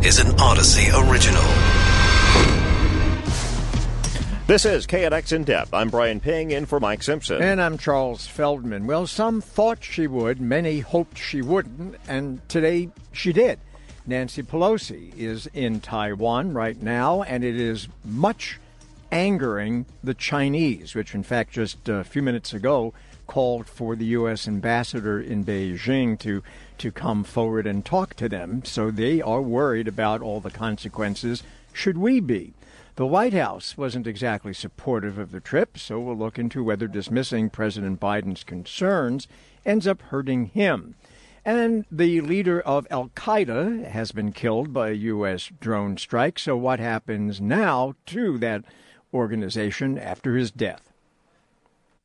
This is an Audacy original. This is KNX In Depth. I'm Brian Ping in for Mike Simpson. And I'm Charles Feldman. Well, some thought she would, many hoped she wouldn't, and today she did. Nancy Pelosi is in Taiwan right now, and it is much angering the Chinese, which, in fact, just a few minutes ago called for the U.S. ambassador in Beijing to to come forward and talk to them. So they are worried about all the consequences. Should we be? The White House wasn't exactly supportive of the trip, so we'll look into whether dismissing President Biden's concerns ends up hurting him. And the leader of Al Qaeda has been killed by a U.S. drone strike, so what happens now to that organization after his death?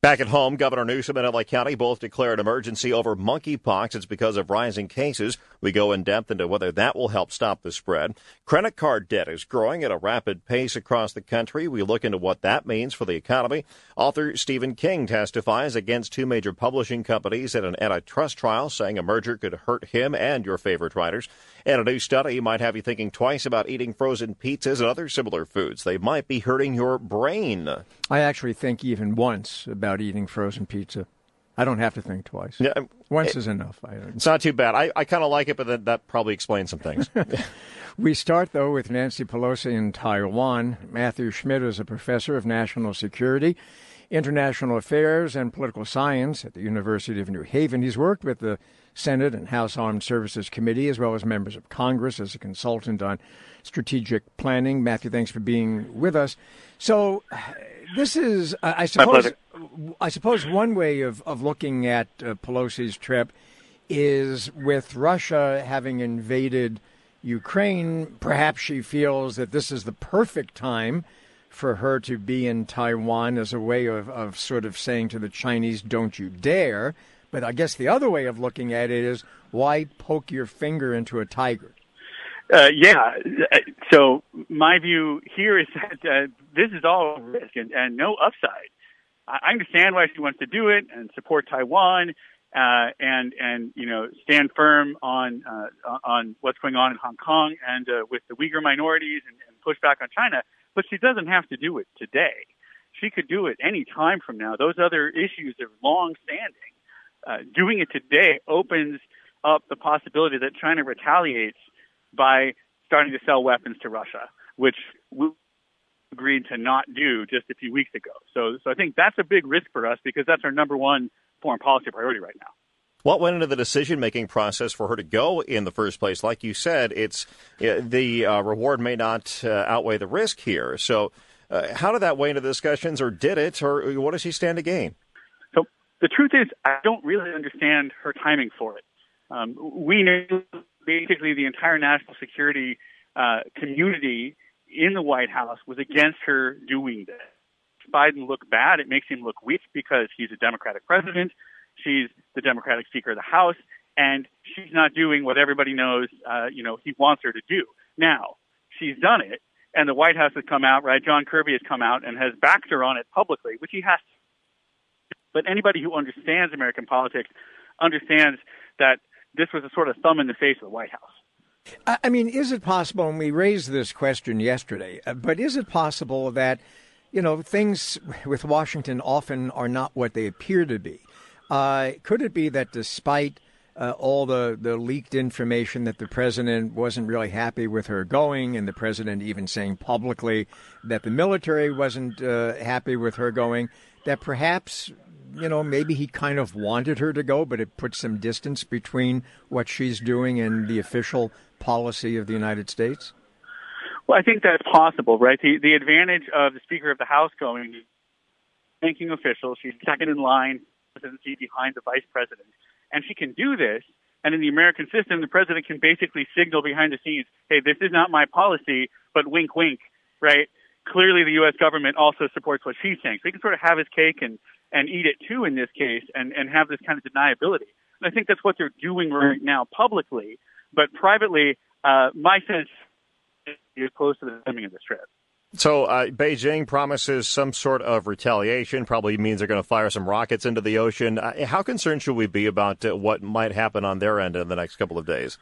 Back at home, Governor Newsom and LA County both declared emergency over monkeypox. It's because of rising cases. We go in depth into whether that will help stop the spread. Credit card debt is growing at a rapid pace across the country. We look into what that means for the economy. Author Stephen King testifies against two major publishing companies at an antitrust trial, saying a merger could hurt him and your favorite writers. And a new study might have you thinking twice about eating frozen pizzas and other similar foods. They might be hurting your brain. I actually think even once about eating frozen pizza. I don't have to think twice. Yeah, um, Once it, is enough. I, it's not too bad. I, I kind of like it, but that, that probably explains some things. we start, though, with Nancy Pelosi in Taiwan. Matthew Schmidt is a professor of national security, international affairs, and political science at the University of New Haven. He's worked with the Senate and House Armed Services Committee, as well as members of Congress, as a consultant on strategic planning. Matthew, thanks for being with us. So, this is, I suppose, I suppose one way of, of looking at uh, Pelosi's trip is with Russia having invaded Ukraine. Perhaps she feels that this is the perfect time for her to be in Taiwan as a way of, of sort of saying to the Chinese, "Don't you dare." But I guess the other way of looking at it is, why poke your finger into a tiger? Uh, yeah. So my view here is that uh, this is all risk and, and no upside. I understand why she wants to do it and support Taiwan, uh, and and you know stand firm on uh, on what's going on in Hong Kong and uh, with the Uyghur minorities and, and push back on China. But she doesn't have to do it today. She could do it any time from now. Those other issues are long standing. Uh, doing it today opens up the possibility that China retaliates by starting to sell weapons to Russia, which we agreed to not do just a few weeks ago. So, so I think that's a big risk for us because that's our number one foreign policy priority right now. What went into the decision making process for her to go in the first place? Like you said, it's the uh, reward may not uh, outweigh the risk here. So, uh, how did that weigh into the discussions, or did it, or what does she stand to gain? The truth is, I don't really understand her timing for it. Um, we knew basically the entire national security uh, community in the White House was against her doing this. Biden look bad. It makes him look weak because he's a Democratic president. She's the Democratic Speaker of the House, and she's not doing what everybody knows, uh, you know, he wants her to do. Now, she's done it, and the White House has come out, right? John Kirby has come out and has backed her on it publicly, which he has. But anybody who understands American politics understands that this was a sort of thumb in the face of the White House. I mean, is it possible, and we raised this question yesterday, uh, but is it possible that, you know, things with Washington often are not what they appear to be? Uh, could it be that despite uh, all the, the leaked information that the president wasn't really happy with her going, and the president even saying publicly that the military wasn't uh, happy with her going, that perhaps you know, maybe he kind of wanted her to go, but it puts some distance between what she's doing and the official policy of the United States? Well, I think that's possible, right? The, the advantage of the Speaker of the House going, banking official, she's second in line, presidency behind the Vice President, and she can do this. And in the American system, the president can basically signal behind the scenes, hey, this is not my policy, but wink, wink, right? Clearly, the U.S. government also supports what she's saying. So he can sort of have his cake and and eat it too in this case and, and have this kind of deniability. And I think that's what they're doing right now publicly. But privately, uh, my sense is close to the timing of this trip. So uh, Beijing promises some sort of retaliation. Probably means they're going to fire some rockets into the ocean. Uh, how concerned should we be about uh, what might happen on their end in the next couple of days?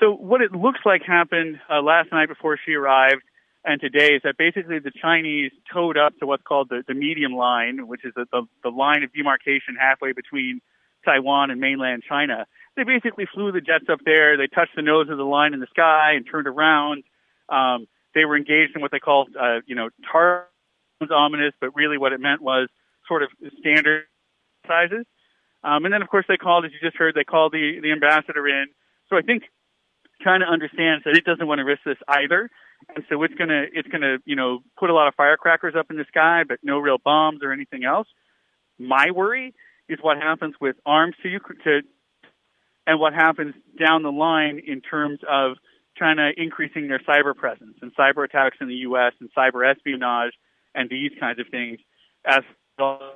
So what it looks like happened uh, last night before she arrived and today is that basically the Chinese towed up to what's called the, the median line, which is the, the, the line of demarcation halfway between Taiwan and mainland China. They basically flew the jets up there. They touched the nose of the line in the sky and turned around. Um, they were engaged in what they called, uh, you know, tar ominous, but really what it meant was sort of standard sizes. Um, and then, of course, they called, as you just heard, they called the, the ambassador in. So I think China understands that it doesn't want to risk this either, and so it's gonna it's gonna you know put a lot of firecrackers up in the sky, but no real bombs or anything else. My worry is what happens with arms to to, and what happens down the line in terms of China increasing their cyber presence and cyber attacks in the U.S. and cyber espionage and these kinds of things, as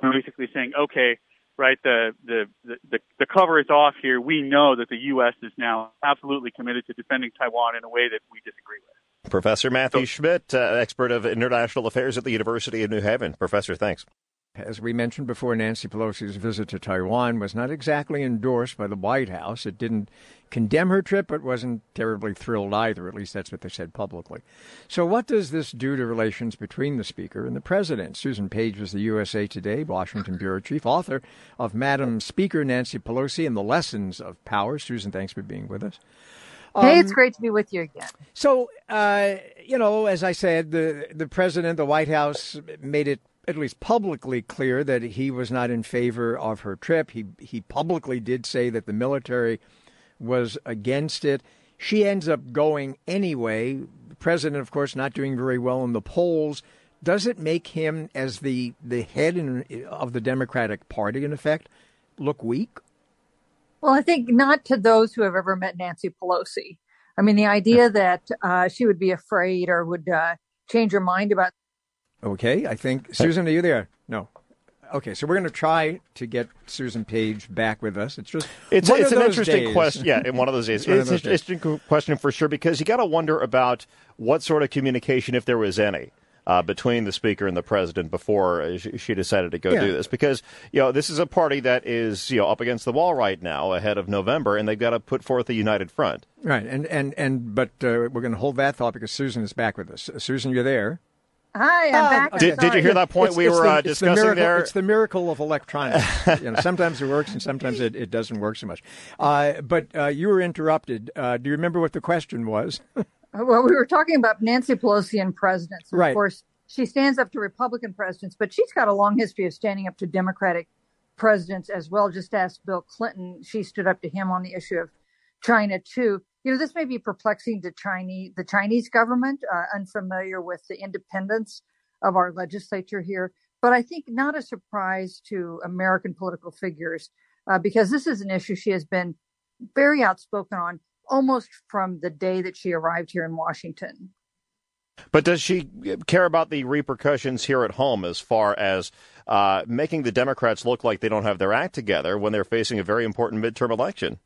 basically saying, okay, right? The, the, the, the cover is off here. We know that the U.S. is now absolutely committed to defending Taiwan in a way that we disagree with. Professor Matthew so, Schmidt, uh, expert of international affairs at the University of New Haven. Professor, thanks. As we mentioned before, Nancy Pelosi's visit to Taiwan was not exactly endorsed by the White House. It didn't condemn her trip, but wasn't terribly thrilled either. At least that's what they said publicly. So, what does this do to relations between the Speaker and the President? Susan Page was the USA Today Washington Bureau Chief, author of Madam Speaker Nancy Pelosi and the Lessons of Power. Susan, thanks for being with us. Hey, um, it's great to be with you again. So, uh, you know, as I said, the the president, the White House made it at least publicly clear that he was not in favor of her trip. He he publicly did say that the military was against it. She ends up going anyway. The president, of course, not doing very well in the polls. Does it make him, as the the head in, of the Democratic Party, in effect, look weak? Well, I think not to those who have ever met Nancy Pelosi. I mean, the idea that uh, she would be afraid or would uh, change her mind about Okay, I think Susan, are you there? No. Okay, so we're going to try to get Susan Page back with us. It's just it's, it's an interesting days. question. Yeah, in one of those days, it's, it's an interesting question for sure because you got to wonder about what sort of communication, if there was any. Uh, between the speaker and the president before she decided to go yeah. do this because you know this is a party that is you know up against the wall right now ahead of November and they've got to put forth a united front. Right, and and and but uh, we're going to hold that thought because Susan is back with us. Susan, you're there. Hi, I'm uh, back. Did, did, you hear that point it's, we it's were the, uh, discussing the miracle, there? It's the miracle of electronics. you know, sometimes it works and sometimes it, it doesn't work so much. Uh, but uh, you were interrupted. Uh, do you remember what the question was? well, we were talking about Nancy Pelosi and presidents. And right. Of course, she stands up to Republican presidents, but she's got a long history of standing up to Democratic presidents as well. Just ask Bill Clinton. She stood up to him on the issue of China too you know, this may be perplexing to Chinese, the Chinese government, uh, unfamiliar with the independence of our legislature here, but I think not a surprise to American political figures uh, because this is an issue she has been very outspoken on almost from the day that she arrived here in Washington. But does she care about the repercussions here at home as far as uh, making the Democrats look like they don't have their act together when they're facing a very important midterm election?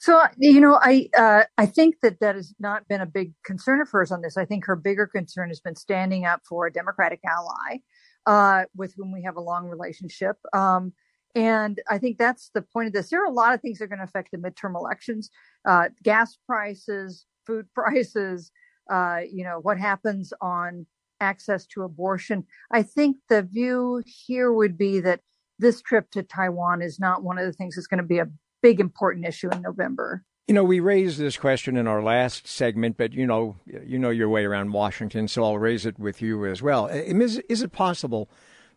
So you know, I uh, I think that that has not been a big concern of hers on this. I think her bigger concern has been standing up for a Democratic ally uh, with whom we have a long relationship. Um, and I think that's the point of this. There are a lot of things that are going to affect the midterm elections: uh, gas prices, food prices. Uh, you know what happens on access to abortion. I think the view here would be that this trip to Taiwan is not one of the things that's going to be a big important issue in November. You know, we raised this question in our last segment, but you know, you know your way around Washington, so I'll raise it with you as well. Is, is it possible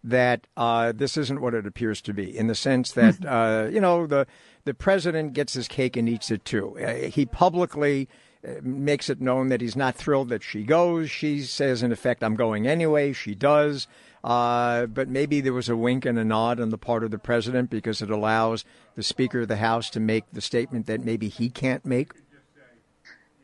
that uh, this isn't what it appears to be, in the sense that uh, you know the the president gets his cake and eats it too? Uh, he publicly uh, makes it known that he's not thrilled that she goes. She says, in effect, "I'm going anyway." She does. Uh, but maybe there was a wink and a nod on the part of the president because it allows the Speaker of the House to make the statement that maybe he can't make.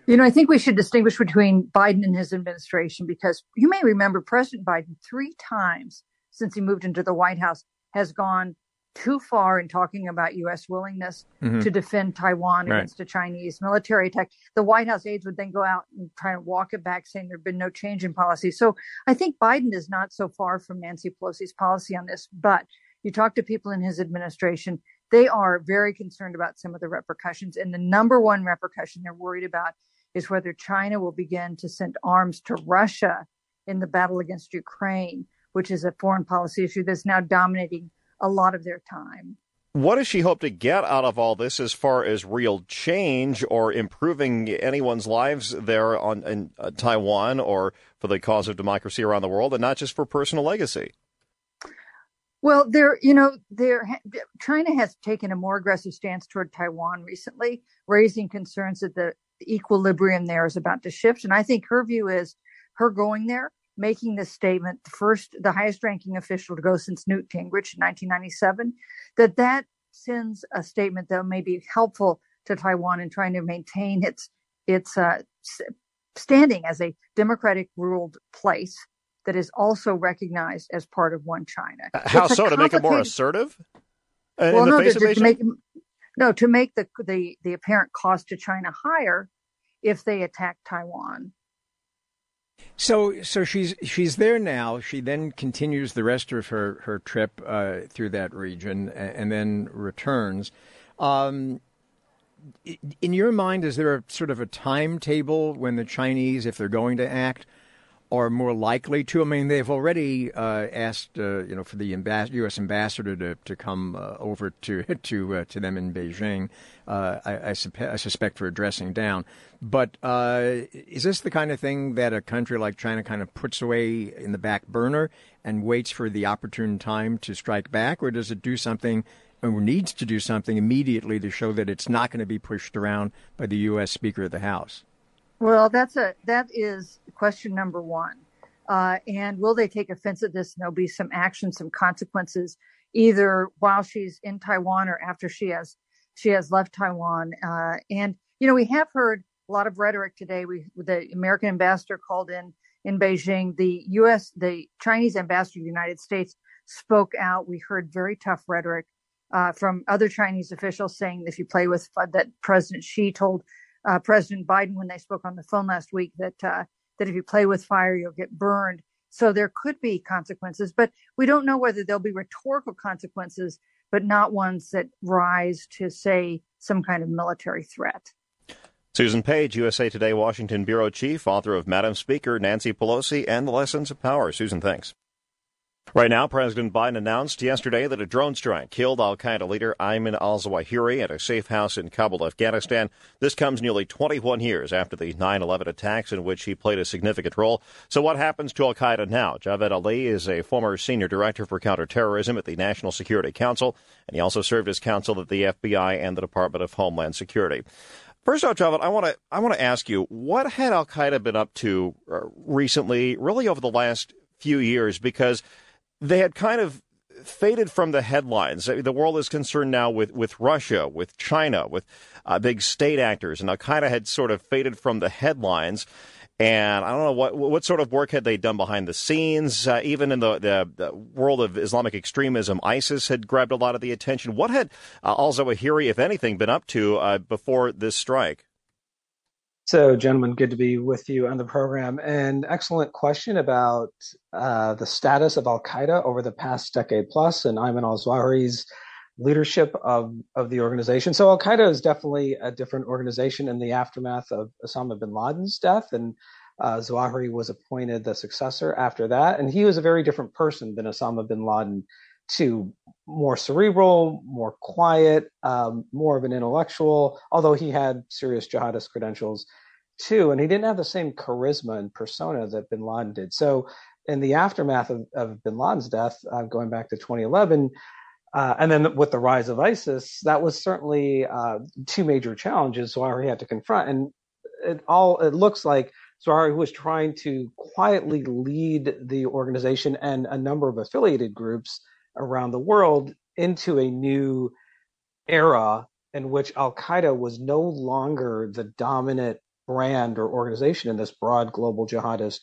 You know, I think we should distinguish between Biden and his administration because you may remember President Biden three times since he moved into the White House has gone too far in talking about U.S. willingness mm-hmm. to defend Taiwan right. against a Chinese military attack. The White House aides would then go out and try to walk it back, saying there'd been no change in policy. So I think Biden is not so far from Nancy Pelosi's policy on this. But you talk to people in his administration, they are very concerned about some of the repercussions. And the number one repercussion they're worried about is whether China will begin to send arms to Russia in the battle against Ukraine, which is a foreign policy issue that's now dominating a lot of their time. What does she hope to get out of all this as far as real change or improving anyone's lives there on in uh, Taiwan or for the cause of democracy around the world and not just for personal legacy? Well, there, you know, there, China has taken a more aggressive stance toward Taiwan recently, raising concerns that the equilibrium there is about to shift. And I think her view is her going there, making this statement, the first, the highest ranking official to go since Newt Gingrich in 1997, that that sends a statement that may be helpful to Taiwan in trying to maintain its its uh, standing as a democratic ruled place that is also recognized as part of one China. Uh, how so? To make it more assertive? Uh, well, no, to, to make no to make the the the apparent cost to China higher if they attack Taiwan. So, so she's she's there now. She then continues the rest of her her trip uh, through that region, and, and then returns. Um, in your mind, is there a sort of a timetable when the Chinese, if they're going to act, are more likely to. I mean, they've already uh, asked, uh, you know, for the U.S. ambassador to, to come uh, over to to uh, to them in Beijing. Uh, I, I, I, suspect for dressing down. But uh, is this the kind of thing that a country like China kind of puts away in the back burner and waits for the opportune time to strike back, or does it do something? Or needs to do something immediately to show that it's not going to be pushed around by the U.S. Speaker of the House. Well, that's a that is question number one. Uh, and will they take offense at this? And there'll be some action, some consequences, either while she's in Taiwan or after she has she has left Taiwan. Uh, and you know, we have heard a lot of rhetoric today. We the American ambassador called in in Beijing. The U.S. the Chinese ambassador to the United States spoke out. We heard very tough rhetoric uh, from other Chinese officials saying that if you play with that President Xi told uh, President Biden when they spoke on the phone last week that uh, that if you play with fire, you'll get burned. So there could be consequences, but we don't know whether there'll be rhetorical consequences, but not ones that rise to say some kind of military threat. Susan Page, USA Today Washington bureau chief, author of Madam Speaker, Nancy Pelosi, and the Lessons of Power. Susan, thanks. Right now, President Biden announced yesterday that a drone strike killed Al Qaeda leader Ayman al Zawahiri at a safe house in Kabul, Afghanistan. This comes nearly 21 years after the 9 11 attacks in which he played a significant role. So, what happens to Al Qaeda now? Javed Ali is a former senior director for counterterrorism at the National Security Council, and he also served as counsel at the FBI and the Department of Homeland Security. First off, Javed, I want to I want to ask you what had Al Qaeda been up to uh, recently, really over the last few years, because they had kind of faded from the headlines. The world is concerned now with, with Russia, with China, with uh, big state actors, and Al Qaeda had sort of faded from the headlines. And I don't know what what sort of work had they done behind the scenes. Uh, even in the, the, the, world of Islamic extremism, ISIS had grabbed a lot of the attention. What had uh, Al Zawahiri, if anything, been up to uh, before this strike? So, gentlemen, good to be with you on the program. And excellent question about uh, the status of Al Qaeda over the past decade plus and Ayman al Zawahiri's leadership of, of the organization. So, Al Qaeda is definitely a different organization in the aftermath of Osama bin Laden's death. And uh, Zawahiri was appointed the successor after that. And he was a very different person than Osama bin Laden to more cerebral, more quiet, um, more of an intellectual, although he had serious jihadist credentials too. And he didn't have the same charisma and persona that bin Laden did. So, in the aftermath of, of bin Laden's death, uh, going back to 2011, uh, and then with the rise of ISIS, that was certainly uh, two major challenges Zawahiri had to confront. And it all it looks like Zawahiri was trying to quietly lead the organization and a number of affiliated groups around the world into a new era in which Al Qaeda was no longer the dominant brand or organization in this broad global jihadist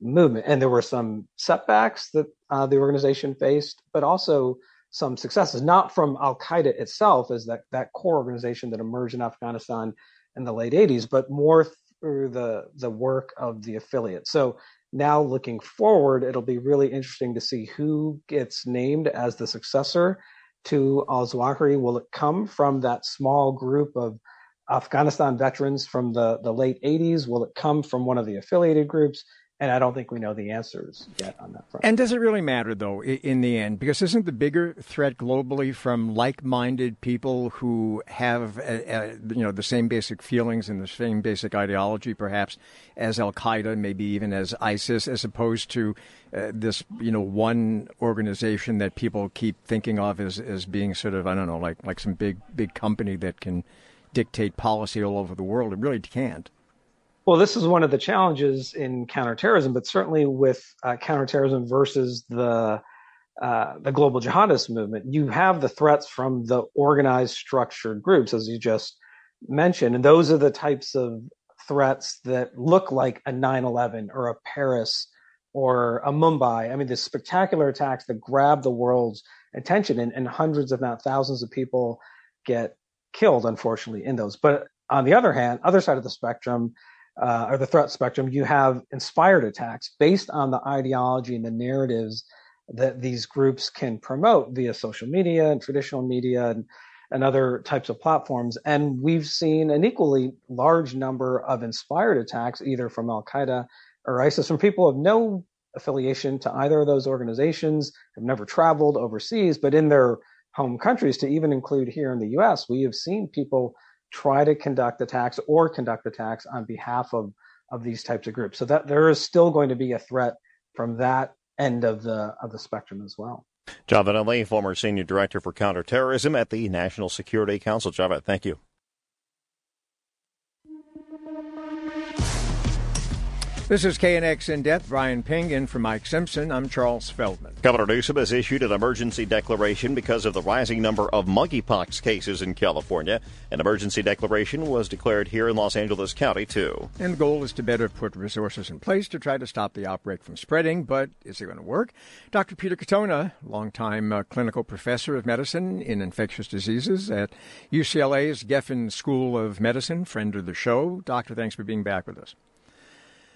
movement. And there were some setbacks that uh, the organization faced, but also some successes, not from Al Qaeda itself as that, that core organization that emerged in Afghanistan in the late 80s, but more through the, the work of the affiliate. So now looking forward, it'll be really interesting to see who gets named as the successor to al Zawahiri? Will it come from that small group of Afghanistan veterans from the, the late 80s? Will it come from one of the affiliated groups? And I don't think we know the answers yet on that front. And does it really matter, though, in the end? Because isn't the bigger threat globally from like-minded people who have, a, a, you know, the same basic feelings and the same basic ideology, perhaps, as Al Qaeda, maybe even as ISIS, as opposed to uh, this, you know, one organization that people keep thinking of as, as being sort of, I don't know, like like some big big company that can dictate policy all over the world. It really can't. Well, this is one of the challenges in counterterrorism, but certainly with uh, counterterrorism versus the uh, the global jihadist movement, you have the threats from the organized, structured groups, as you just mentioned, and those are the types of threats that look like a 9/11 or a Paris or a Mumbai. I mean, the spectacular attacks that grab the world's attention, and, and hundreds, if not thousands, of people get killed, unfortunately, in those. But on the other hand, other side of the spectrum uh, or the threat spectrum, you have inspired attacks based on the ideology and the narratives that these groups can promote via social media and traditional media and, and other types of platforms. And we've seen an equally large number of inspired attacks, either from Al Qaeda or ISIS, from people of no affiliation to either of those organizations, have never traveled overseas, but in their home countries, to even include here in the US, we have seen people try to conduct attacks or conduct attacks on behalf of of these types of groups. So that there is still going to be a threat from that end of the of the spectrum as well. Javed Ali, former senior director for counterterrorism at the National Security Council. Javed, thank you. This is KNX in depth. Brian Ping in for Mike Simpson. I'm Charles Feldman. Governor Newsom has issued an emergency declaration because of the rising number of monkeypox cases in California. An emergency declaration was declared here in Los Angeles County, too. And the goal is to better put resources in place to try to stop the outbreak from spreading. But is it going to work? Dr. Peter Katona, longtime uh, clinical professor of medicine in infectious diseases at UCLA's Geffen School of Medicine, friend of the show. Doctor, thanks for being back with us.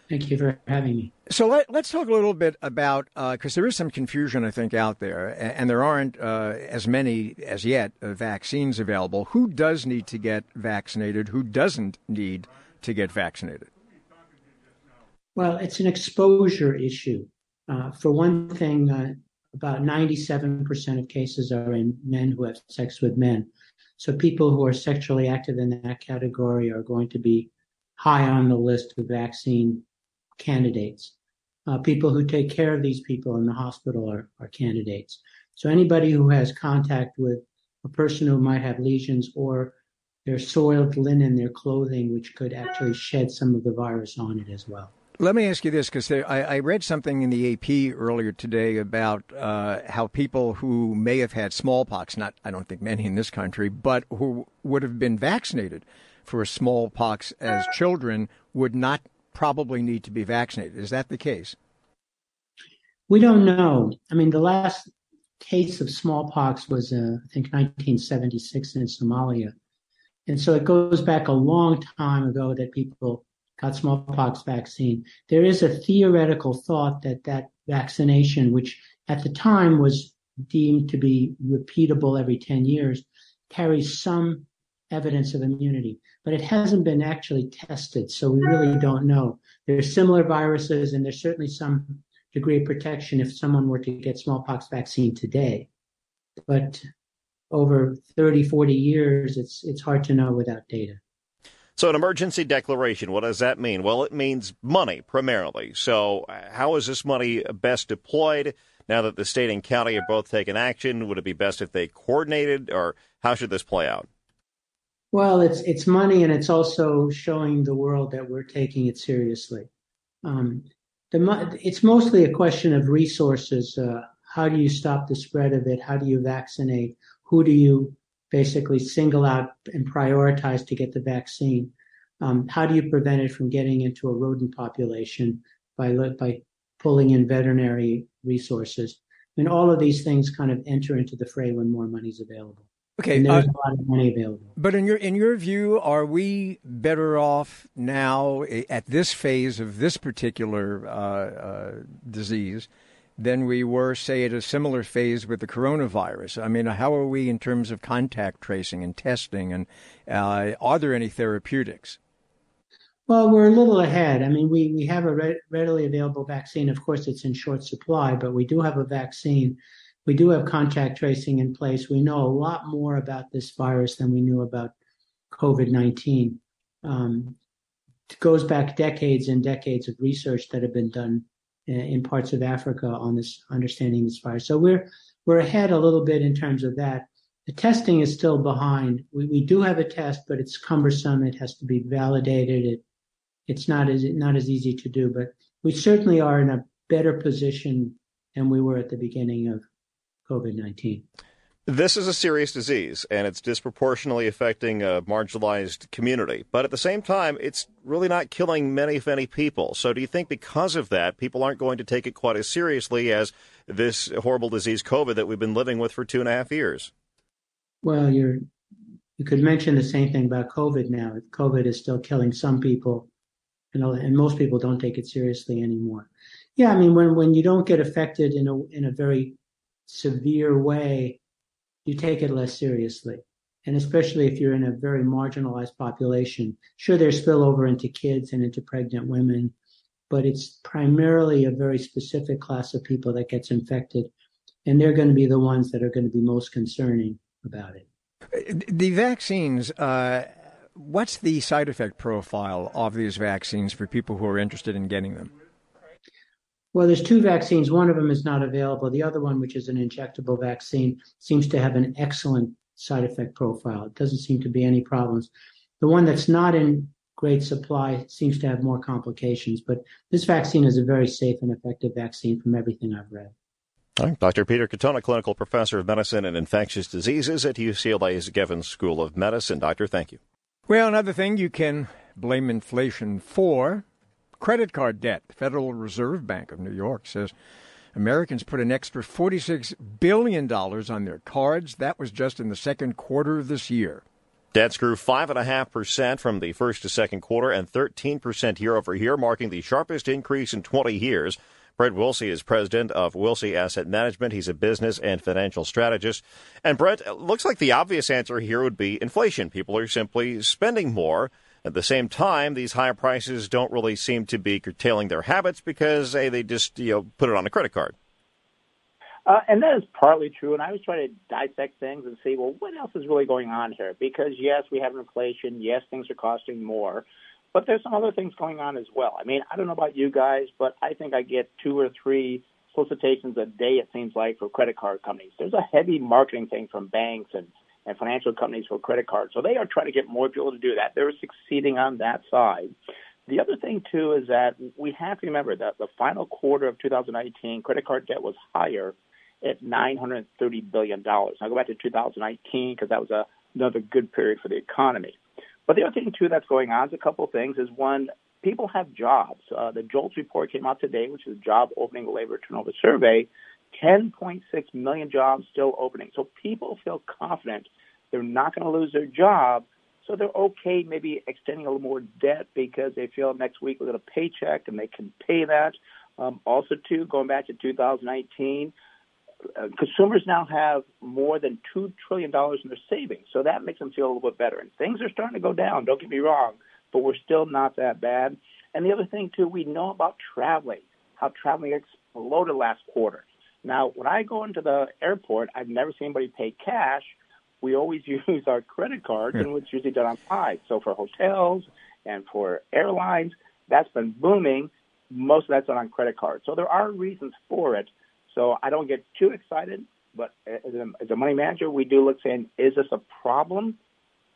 Thank you for having me. So let, us talk a little bit about because uh, there is some confusion, I think, out there, and, and there aren't uh, as many as yet uh, vaccines available. Who does need to get vaccinated? Who doesn't need to get vaccinated? Well, it's an exposure issue. Uh, for one thing, uh, about 97% of cases are in men who have sex with men. So people who are sexually active in that category are going to be high on the list of vaccine candidates. Uh, people who take care of these people in the hospital are, are candidates. So anybody who has contact with a person who might have lesions or their soiled linen, their clothing, which could actually shed some of the virus on it as well. Let me ask you this, because I, I, read something in the AP earlier today about uh, how people who may have had smallpox, not I don't think many in this country, but who would have been vaccinated for smallpox as children, would not probably need to be vaccinated. Is that the case? We don't know. I mean, the last case of smallpox was, uh, I think, 1976 in Somalia. And so it goes back a long time ago that people got smallpox vaccine. There is a theoretical thought that that vaccination, which at the time was deemed to be repeatable every 10 years, carries some evidence of immunity, but it hasn't been actually tested. So we really don't know. There's similar viruses, and there's certainly some degree of protection if someone were to get smallpox vaccine today. But over 30, 40 years, it's it's hard to know without data. So, an emergency declaration, what does that mean? Well, it means money primarily. So, uh, how is this money best deployed now that the state and county have both taken action? Would it be best if they coordinated, or how should this play out? Well, it's it's money, and it's also showing the world that we're taking it seriously. Um, the, it's mostly a question of resources. Uh, how do you stop the spread of it? How do you vaccinate? Who do you basically single out and prioritize to get the vaccine? Um, how do you prevent it from getting into a rodent population by by pulling in veterinary resources? And all of these things kind of enter into the fray when more money is available. Okay, there's uh, a lot of money available. But in your in your view, are we better off now at this phase of this particular uh, uh, disease than we were, say, at a similar phase with the coronavirus. I mean, how are we in terms of contact tracing and testing, and uh, are there any therapeutics? Well, we're a little ahead. I mean, we, we have a re- readily available vaccine. Of course, it's in short supply, but we do have a vaccine. We do have contact tracing in place. We know a lot more about this virus than we knew about COVID 19. Um, it goes back decades and decades of research that have been done in parts of Africa on this understanding this virus. So we're we're ahead a little bit in terms of that. The testing is still behind. We, we do have a test, but it's cumbersome. It has to be validated. It it's not as not as easy to do, but we certainly are in a better position than we were at the beginning of COVID nineteen. This is a serious disease, and it's disproportionately affecting a marginalized community. But at the same time, it's really not killing many, if any people. So, do you think because of that, people aren't going to take it quite as seriously as this horrible disease, COVID, that we've been living with for two and a half years? Well, you're you could mention the same thing about COVID now. COVID is still killing some people, you know, and most people don't take it seriously anymore. Yeah, I mean, when when you don't get affected in a in a very severe way you take it less seriously. And especially if you're in a very marginalized population. Sure, there's spillover into kids and into pregnant women, but it's primarily a very specific class of people that gets infected. And they're going to be the ones that are going to be most concerning about it. The vaccines, uh, what's the side effect profile of these vaccines for people who are interested in getting them? Well, there's two vaccines. One of them is not available. The other one, which is an injectable vaccine, seems to have an excellent side effect profile. It doesn't seem to be any problems. The one that's not in great supply seems to have more complications, but this vaccine is a very safe and effective vaccine from everything I've read. Dr. Peter Katona, clinical professor of medicine and infectious diseases at UCLA's Geffen School of Medicine. Doctor, thank you. Well, another thing you can blame inflation for Credit card debt. The Federal Reserve Bank of New York says Americans put an extra $46 billion on their cards. That was just in the second quarter of this year. Debts grew 5.5% from the first to second quarter and 13% year over year, marking the sharpest increase in 20 years. Brent Wilsey is president of Wilsey Asset Management. He's a business and financial strategist. And Brent, looks like the obvious answer here would be inflation. People are simply spending more. At the same time, these higher prices don't really seem to be curtailing their habits because hey, they just you know put it on a credit card. Uh, and that is partly true. And I was trying to dissect things and see, well, what else is really going on here? Because yes, we have inflation. Yes, things are costing more, but there's some other things going on as well. I mean, I don't know about you guys, but I think I get two or three solicitations a day. It seems like for credit card companies. There's a heavy marketing thing from banks and and financial companies for credit cards. So they are trying to get more people to do that. They're succeeding on that side. The other thing too is that we have to remember that the final quarter of 2019 credit card debt was higher at 930 billion dollars. I'll go back to 2019 because that was a, another good period for the economy. But the other thing too that's going on is a couple of things. Is one, people have jobs. Uh, the JOLTS report came out today, which is a Job Opening Labor Turnover Survey. 10.6 million jobs still opening. So people feel confident they're not going to lose their job. So they're okay maybe extending a little more debt because they feel next week they'll get a paycheck and they can pay that. Um, also, too, going back to 2019, uh, consumers now have more than $2 trillion in their savings. So that makes them feel a little bit better. And things are starting to go down, don't get me wrong, but we're still not that bad. And the other thing, too, we know about traveling, how traveling exploded last quarter. Now, when I go into the airport, I've never seen anybody pay cash. We always use our credit cards, yeah. and it's usually done online. So for hotels and for airlines, that's been booming. Most of that's done on credit cards. So there are reasons for it. So I don't get too excited, but as a, as a money manager, we do look saying, is this a problem?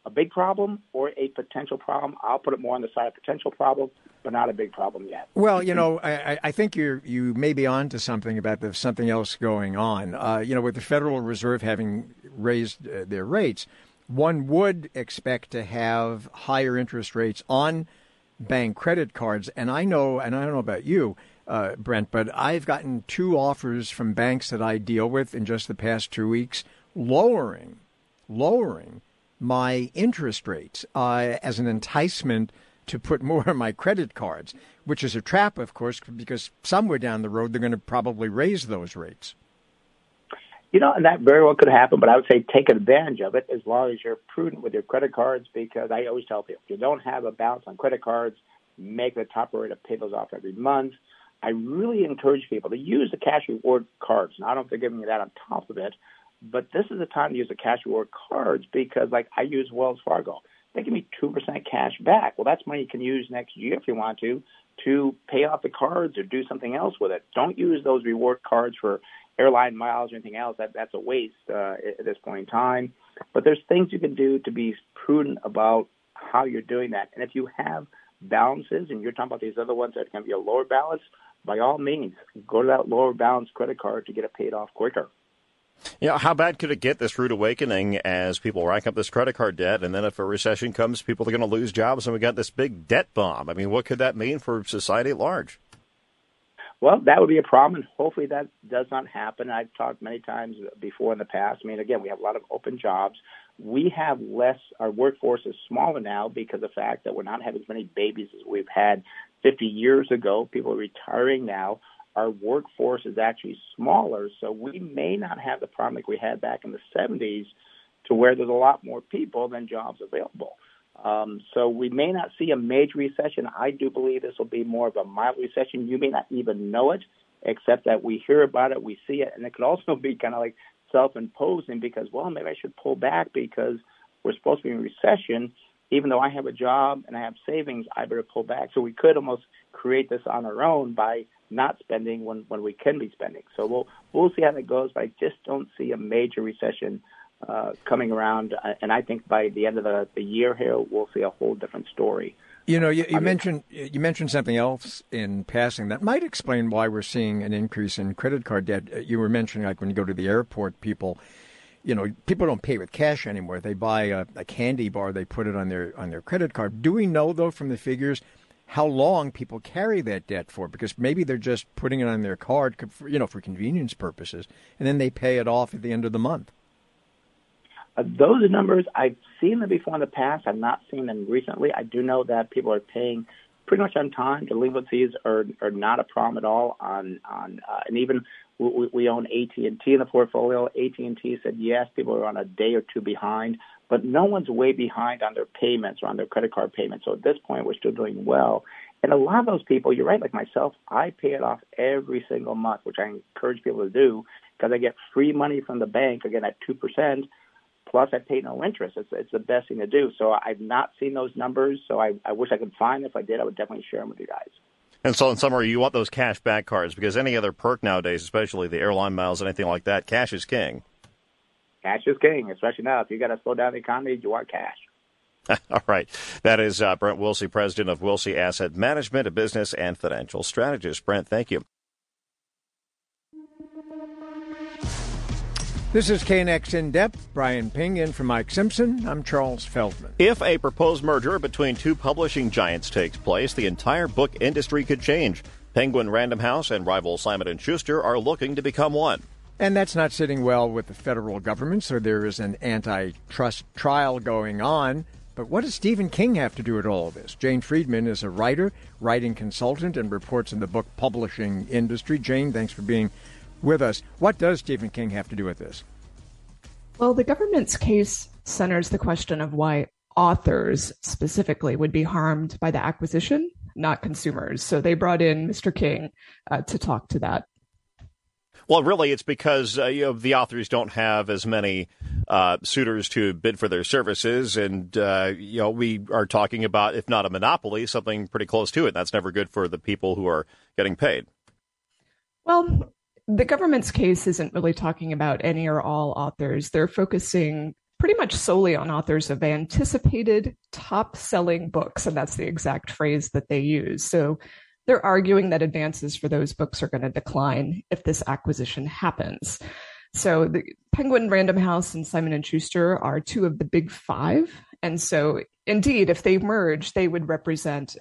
A big problem or a potential problem. I'll put it more on the side of potential problem, but not a big problem yet. Well, you know, I, I think you you may be on to something about there's something else going on. Uh, you know, with the Federal Reserve having raised uh, their rates, one would expect to have higher interest rates on bank credit cards. And I know, and I don't know about you. Uh, Brent, but I've gotten two offers from banks that I deal with in just the past two weeks, lowering, lowering my interest rates uh, as an enticement to put more on my credit cards, which is a trap, of course, because somewhere down the road they're going to probably raise those rates. You know, and that very well could happen, but I would say take advantage of it as long as you're prudent with your credit cards because I always tell people if you don't have a balance on credit cards, make the top rate to pay those off every month. I really encourage people to use the cash reward cards. Now, I don't know if they're giving you that on top of it, but this is the time to use the cash reward cards because, like, I use Wells Fargo. They give me 2% cash back. Well, that's money you can use next year if you want to, to pay off the cards or do something else with it. Don't use those reward cards for airline miles or anything else. That, that's a waste uh, at this point in time. But there's things you can do to be prudent about how you're doing that. And if you have balances and you're talking about these other ones that can be a lower balance, by all means, go to that lower balance credit card to get it paid off quicker. Yeah, how bad could it get this rude awakening as people rack up this credit card debt, and then if a recession comes, people are going to lose jobs, and we got this big debt bomb? I mean, what could that mean for society at large? Well, that would be a problem, and hopefully that does not happen. I've talked many times before in the past. I mean, again, we have a lot of open jobs. We have less, our workforce is smaller now because of the fact that we're not having as many babies as we've had 50 years ago. People are retiring now. Our workforce is actually smaller, so we may not have the problem like we had back in the 70s to where there's a lot more people than jobs available. Um, so we may not see a major recession. I do believe this will be more of a mild recession. You may not even know it, except that we hear about it, we see it, and it could also be kind of like self-imposing because, well, maybe I should pull back because we're supposed to be in recession. Even though I have a job and I have savings, I better pull back. So we could almost create this on our own by not spending when, when we can be spending. So we'll we'll see how that goes. But I just don't see a major recession uh, coming around, and I think by the end of the, the year here, we'll see a whole different story. You know, you, you mentioned you mentioned something else in passing that might explain why we're seeing an increase in credit card debt. Uh, you were mentioning like when you go to the airport, people, you know, people don't pay with cash anymore. They buy a, a candy bar, they put it on their on their credit card. Do we know though from the figures how long people carry that debt for? Because maybe they're just putting it on their card, for, you know, for convenience purposes, and then they pay it off at the end of the month. Uh, those numbers, I've seen them before in the past. I've not seen them recently. I do know that people are paying pretty much on time. Delinquencies are are not a problem at all. On on uh, and even we, we own AT and T in the portfolio. AT and T said yes, people are on a day or two behind, but no one's way behind on their payments or on their credit card payments. So at this point, we're still doing well. And a lot of those people, you're right, like myself, I pay it off every single month, which I encourage people to do because I get free money from the bank again at two percent Plus, I pay no interest. It's, it's the best thing to do. So I've not seen those numbers. So I, I wish I could find. Them. If I did, I would definitely share them with you guys. And so, in summary, you want those cash back cards because any other perk nowadays, especially the airline miles, and anything like that, cash is king. Cash is king, especially now. If you got to slow down the economy, you want cash. All right. That is uh, Brent Wilsey, president of Wilsey Asset Management, a business and financial strategist. Brent, thank you. This is KNX In Depth. Brian Ping in for Mike Simpson. I'm Charles Feldman. If a proposed merger between two publishing giants takes place, the entire book industry could change. Penguin Random House and rival Simon & Schuster are looking to become one. And that's not sitting well with the federal government, so there is an antitrust trial going on. But what does Stephen King have to do with all of this? Jane Friedman is a writer, writing consultant, and reports in the book publishing industry. Jane, thanks for being with us. What does Stephen King have to do with this? Well, the government's case centers the question of why authors specifically would be harmed by the acquisition, not consumers. So they brought in Mr. King uh, to talk to that. Well, really, it's because uh, you know the authors don't have as many uh, suitors to bid for their services, and uh, you know we are talking about, if not a monopoly, something pretty close to it. That's never good for the people who are getting paid. Well, the government's case isn't really talking about any or all authors. They're focusing pretty much solely on authors of anticipated top selling books. And that's the exact phrase that they use. So they're arguing that advances for those books are going to decline if this acquisition happens. So the Penguin Random House and Simon and Schuster are two of the big five. And so indeed, if they merge, they would represent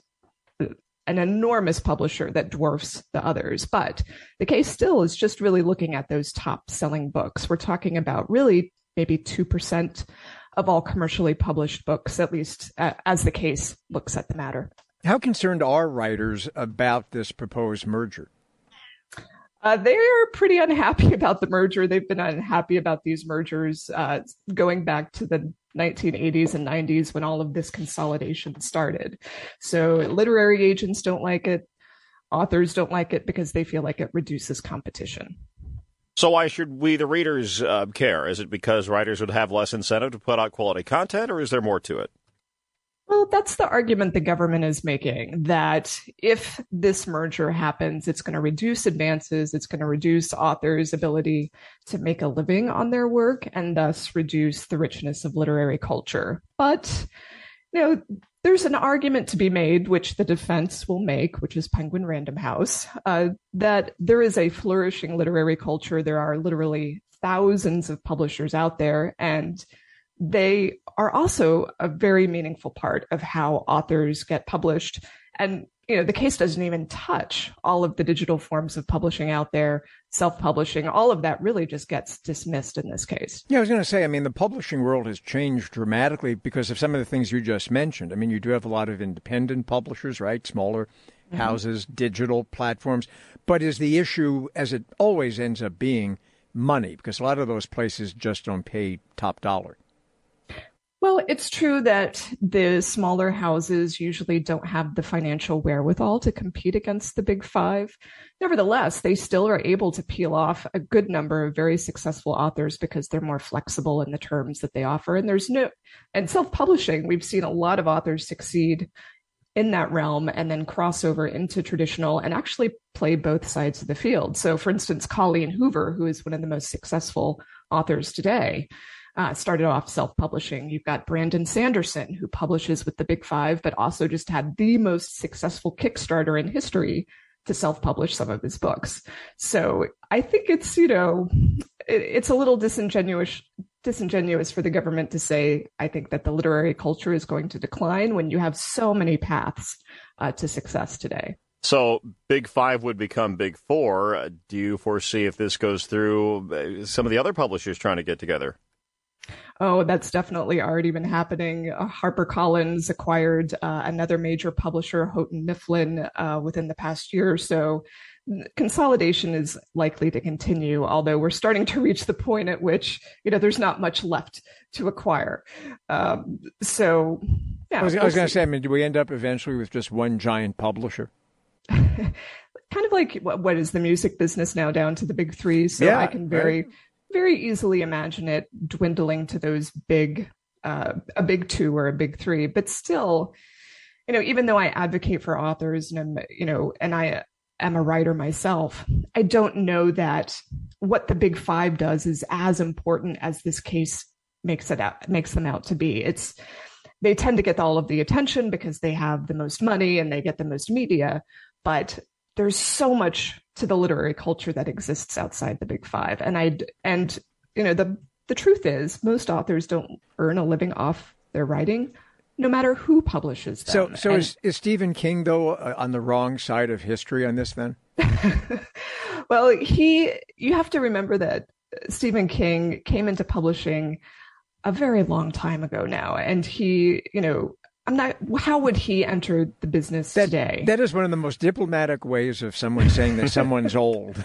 an enormous publisher that dwarfs the others. But the case still is just really looking at those top selling books. We're talking about really maybe 2% of all commercially published books, at least uh, as the case looks at the matter. How concerned are writers about this proposed merger? Uh, they are pretty unhappy about the merger. They've been unhappy about these mergers uh, going back to the 1980s and 90s when all of this consolidation started. So literary agents don't like it. Authors don't like it because they feel like it reduces competition. So why should we, the readers, uh, care? Is it because writers would have less incentive to put out quality content, or is there more to it? Well, that's the argument the government is making that if this merger happens, it's going to reduce advances, it's going to reduce authors' ability to make a living on their work and thus reduce the richness of literary culture. But, you know, there's an argument to be made, which the defense will make, which is Penguin Random House, uh, that there is a flourishing literary culture. There are literally thousands of publishers out there, and they are also a very meaningful part of how authors get published. And you know, the case doesn't even touch all of the digital forms of publishing out there, self-publishing. All of that really just gets dismissed in this case. Yeah, I was going to say. I mean, the publishing world has changed dramatically because of some of the things you just mentioned. I mean, you do have a lot of independent publishers, right? Smaller mm-hmm. houses, digital platforms. But is the issue, as it always ends up being, money? Because a lot of those places just don't pay top dollar. Well, it's true that the smaller houses usually don't have the financial wherewithal to compete against the big five. Nevertheless, they still are able to peel off a good number of very successful authors because they're more flexible in the terms that they offer. And there's no, and self publishing, we've seen a lot of authors succeed in that realm and then cross over into traditional and actually play both sides of the field. So, for instance, Colleen Hoover, who is one of the most successful authors today, uh, started off self publishing. You've got Brandon Sanderson, who publishes with the Big Five, but also just had the most successful Kickstarter in history to self publish some of his books. So I think it's, you know, it, it's a little disingenuous disingenuous for the government to say i think that the literary culture is going to decline when you have so many paths uh, to success today so Big Five would become Big Four. Do you foresee if this goes through uh, some of the other publishers trying to get together? Oh, that's definitely already been happening. Uh, HarperCollins acquired uh, another major publisher, Houghton Mifflin, uh, within the past year or so. Consolidation is likely to continue, although we're starting to reach the point at which you know there's not much left to acquire. Um, so, yeah, I was, we'll was going to say, I mean, do we end up eventually with just one giant publisher? kind of like what, what is the music business now down to the big three? So yeah, I can very. Right very easily imagine it dwindling to those big, uh, a big two or a big three. But still, you know, even though I advocate for authors and I'm, you know, and I am a writer myself, I don't know that what the big five does is as important as this case makes it out, makes them out to be. It's, they tend to get all of the attention because they have the most money and they get the most media. But there's so much to the literary culture that exists outside the big five and i and you know the the truth is most authors don't earn a living off their writing no matter who publishes them. So, so and, is, is Stephen King though uh, on the wrong side of history on this? Then, well, he you have to remember that Stephen King came into publishing a very long time ago now, and he, you know, I'm not. How would he enter the business that, today? That is one of the most diplomatic ways of someone saying that someone's old.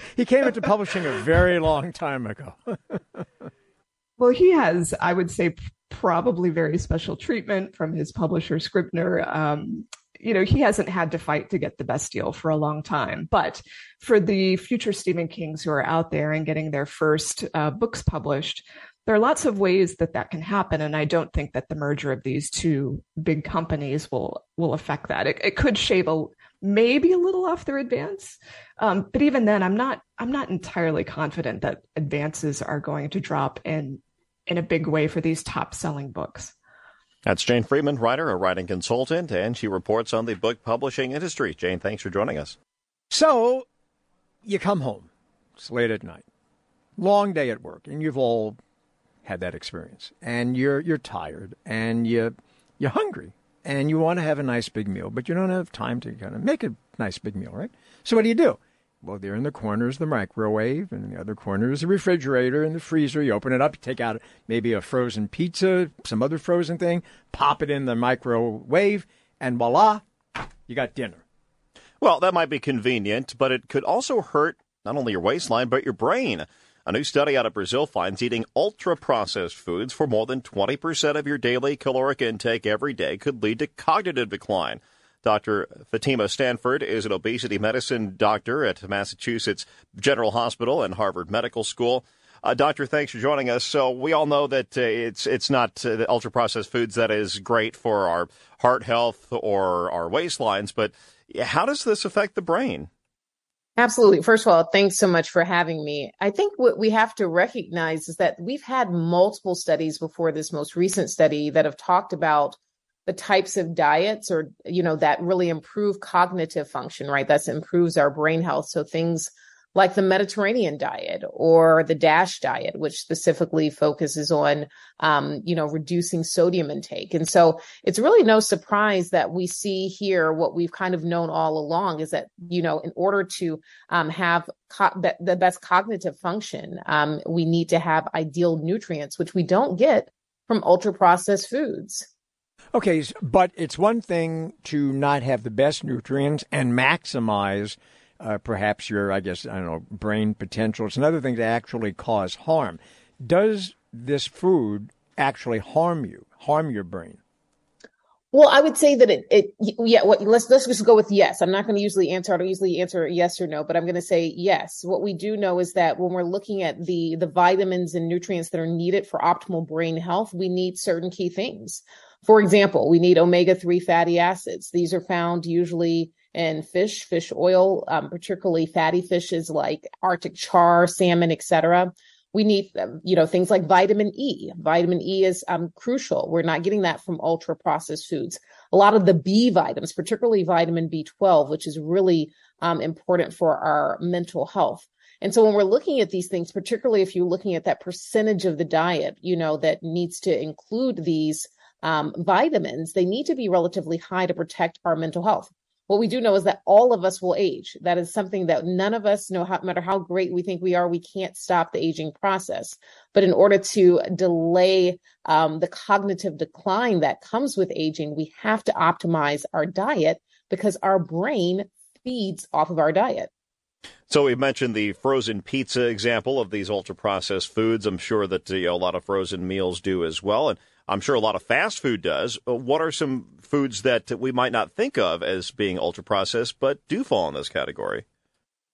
he came into publishing a very long time ago. well, he has, I would say, probably very special treatment from his publisher Scribner. Um, you know, he hasn't had to fight to get the best deal for a long time. But for the future Stephen Kings who are out there and getting their first uh, books published, there are lots of ways that that can happen and i don't think that the merger of these two big companies will will affect that it, it could shave a maybe a little off their advance um, but even then i'm not i'm not entirely confident that advances are going to drop in in a big way for these top selling books that's Jane Friedman, writer, a writing consultant, and she reports on the book publishing industry. Jane, thanks for joining us. So, you come home. It's late at night. Long day at work, and you've all had that experience, and you're you're tired, and you you're hungry, and you want to have a nice big meal, but you don't have time to kind of make a nice big meal, right? So what do you do? Well, there in the corner is the microwave, and in the other corner is the refrigerator and the freezer. You open it up, you take out maybe a frozen pizza, some other frozen thing, pop it in the microwave, and voila, you got dinner. Well, that might be convenient, but it could also hurt not only your waistline, but your brain. A new study out of Brazil finds eating ultra processed foods for more than 20% of your daily caloric intake every day could lead to cognitive decline. Dr. Fatima Stanford is an obesity medicine doctor at Massachusetts General Hospital and Harvard Medical School. Uh, doctor, thanks for joining us. So we all know that uh, it's it's not uh, the ultra processed foods that is great for our heart health or our waistlines, but how does this affect the brain? Absolutely. First of all, thanks so much for having me. I think what we have to recognize is that we've had multiple studies before this most recent study that have talked about the types of diets or you know that really improve cognitive function right that improves our brain health so things like the Mediterranean diet or the DASH diet, which specifically focuses on, um, you know, reducing sodium intake. And so it's really no surprise that we see here what we've kind of known all along is that, you know, in order to um, have co- the best cognitive function, um, we need to have ideal nutrients, which we don't get from ultra processed foods. Okay, but it's one thing to not have the best nutrients and maximize uh, perhaps your, I guess, I don't know, brain potential. It's another thing to actually cause harm. Does this food actually harm you, harm your brain? Well, I would say that it, it yeah. What, let's let's just go with yes. I'm not going to usually answer. I don't usually answer yes or no, but I'm going to say yes. What we do know is that when we're looking at the the vitamins and nutrients that are needed for optimal brain health, we need certain key things. For example, we need omega three fatty acids. These are found usually and fish, fish oil, um, particularly fatty fishes like Arctic char, salmon, etc. We need, um, you know, things like vitamin E. Vitamin E is um, crucial. We're not getting that from ultra processed foods. A lot of the B vitamins, particularly vitamin B12, which is really um, important for our mental health. And so when we're looking at these things, particularly if you're looking at that percentage of the diet, you know, that needs to include these um, vitamins, they need to be relatively high to protect our mental health. What we do know is that all of us will age. That is something that none of us know, how, no matter how great we think we are, we can't stop the aging process. But in order to delay um, the cognitive decline that comes with aging, we have to optimize our diet because our brain feeds off of our diet. So we mentioned the frozen pizza example of these ultra processed foods. I'm sure that you know, a lot of frozen meals do as well. And I'm sure a lot of fast food does. Uh, what are some foods that we might not think of as being ultra processed, but do fall in this category?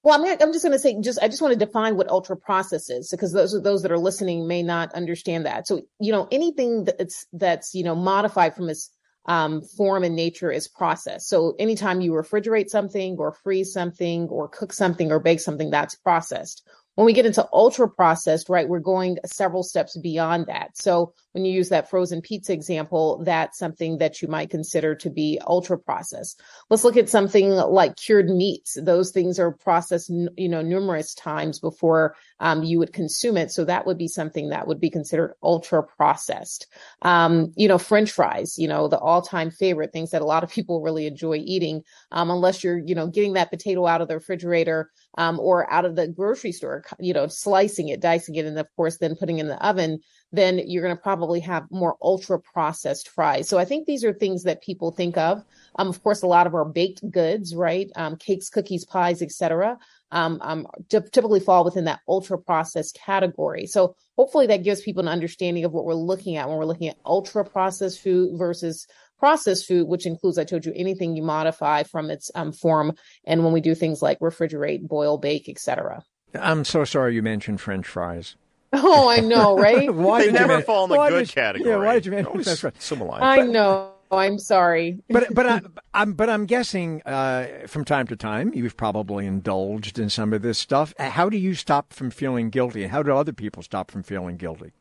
Well, I'm, I'm just going to say, just I just want to define what ultra processed is, because those those that are listening may not understand that. So, you know, anything that's that's you know modified from its um, form and nature is processed. So, anytime you refrigerate something, or freeze something, or cook something, or bake something, that's processed. When we get into ultra processed, right, we're going several steps beyond that. So when you use that frozen pizza example, that's something that you might consider to be ultra processed. Let's look at something like cured meats. Those things are processed, you know, numerous times before um, you would consume it. So that would be something that would be considered ultra processed. Um, you know, French fries, you know, the all time favorite things that a lot of people really enjoy eating, um, unless you're, you know, getting that potato out of the refrigerator um, or out of the grocery store, you know, slicing it, dicing it, and of course, then putting in the oven then you're going to probably have more ultra processed fries. So I think these are things that people think of. Um, of course, a lot of our baked goods, right? Um, cakes, cookies, pies, etc. Um, um, typically fall within that ultra processed category. So hopefully that gives people an understanding of what we're looking at when we're looking at ultra processed food versus processed food, which includes, I told you, anything you modify from its um, form. And when we do things like refrigerate, boil, bake, etc. I'm so sorry you mentioned French fries. Oh, I know, right? why they never fall in the good did, category. Yeah, why did you mention French fries? Similar. I know. I'm sorry. but but I, I'm but I'm guessing uh, from time to time you've probably indulged in some of this stuff. How do you stop from feeling guilty, how do other people stop from feeling guilty?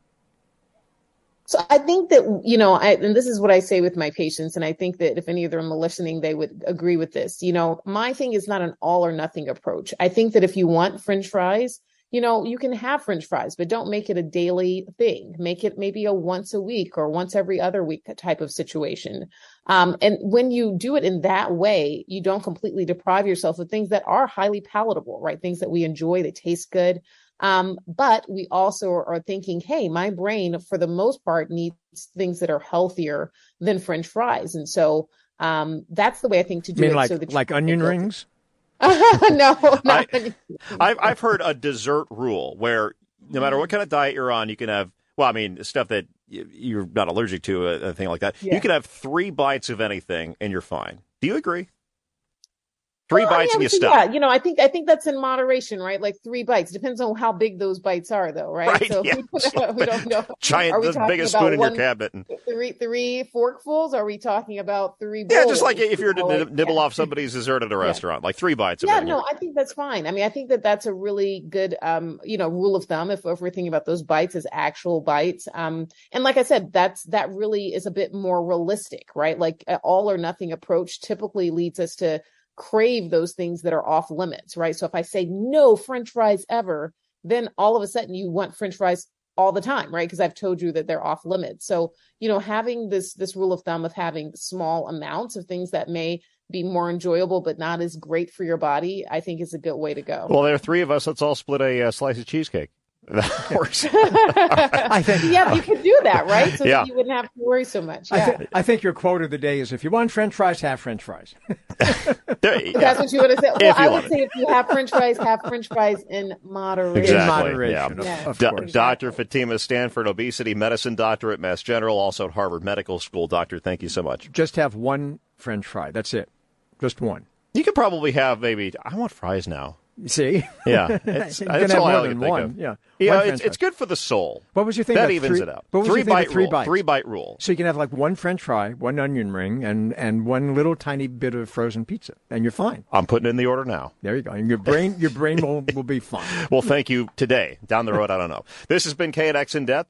So I think that you know, I, and this is what I say with my patients, and I think that if any of them are listening, they would agree with this. You know, my thing is not an all or nothing approach. I think that if you want French fries, you know, you can have french fries, but don't make it a daily thing. Make it maybe a once a week or once every other week type of situation. Um, and when you do it in that way, you don't completely deprive yourself of things that are highly palatable, right? Things that we enjoy, they taste good. Um, but we also are thinking, hey, my brain, for the most part, needs things that are healthier than French fries. And so um, that's the way I think to do mean it. like, so that like onion rings? no, I, I've, I've heard a dessert rule where no matter what kind of diet you're on, you can have, well, I mean, stuff that you're not allergic to, a, a thing like that. Yeah. You can have three bites of anything and you're fine. Do you agree? Three Well, I bites mean, and you stop. Yeah, you know, I think I think that's in moderation, right? Like three bites depends on how big those bites are, though, right? Right, so yeah. we don't know. Giant, Are we the talking biggest about spoon in your cabinet. And, Three three forkfuls? Are we talking about three? yeah, just like if you're to You know, like- nib- nibble off somebody's dessert at a restaurant, like three bites yeah no i think that's fine i mean i think that that's a really good um you know rule of thumb if, if we're thinking about those bites as actual bites um and like i said that's that really is a bit more realistic right like an all or nothing approach typically leads us to crave those things that are off limits right so if i say no french fries ever then all of a sudden you want french fries all the time right because i've told you that they're off limits so you know having this this rule of thumb of having small amounts of things that may be more enjoyable but not as great for your body i think is a good way to go Well, there are three of us. Let's all split a uh, slice of cheesecake. That works. I think. yeah you could do that right so Yeah. that you wouldn't have to worry so much I, yeah thi- I think your quote of the day is if you want French fries, have French fries. There- yeah. that's what you would have said well i love would say if you have french fries have french fries in moderation Exactly. moderation, yeah. of- of Do- course. Dr. Fatima Stanford, obesity medicine doctor at Mass General, also at Harvard Medical School. Doctor, thank you so much. Just have one French fry. That's it. Just one. You could probably have maybe. I want fries now. See? Yeah, it's, that's all I more can than think one. of. Yeah. you One know, French it's, it's fry. good for the soul. What was your thing That about evens three, it out. What was three your thing about bite three rule. bites? Three bite rule. So you can have like one French fry, one onion ring, and and one little tiny bit of frozen pizza, and you're fine. I'm putting in the order now. There you go. And your brain, your brain will, will be fine. Well, thank you today. Down the road, I don't know. This has been KNX in depth.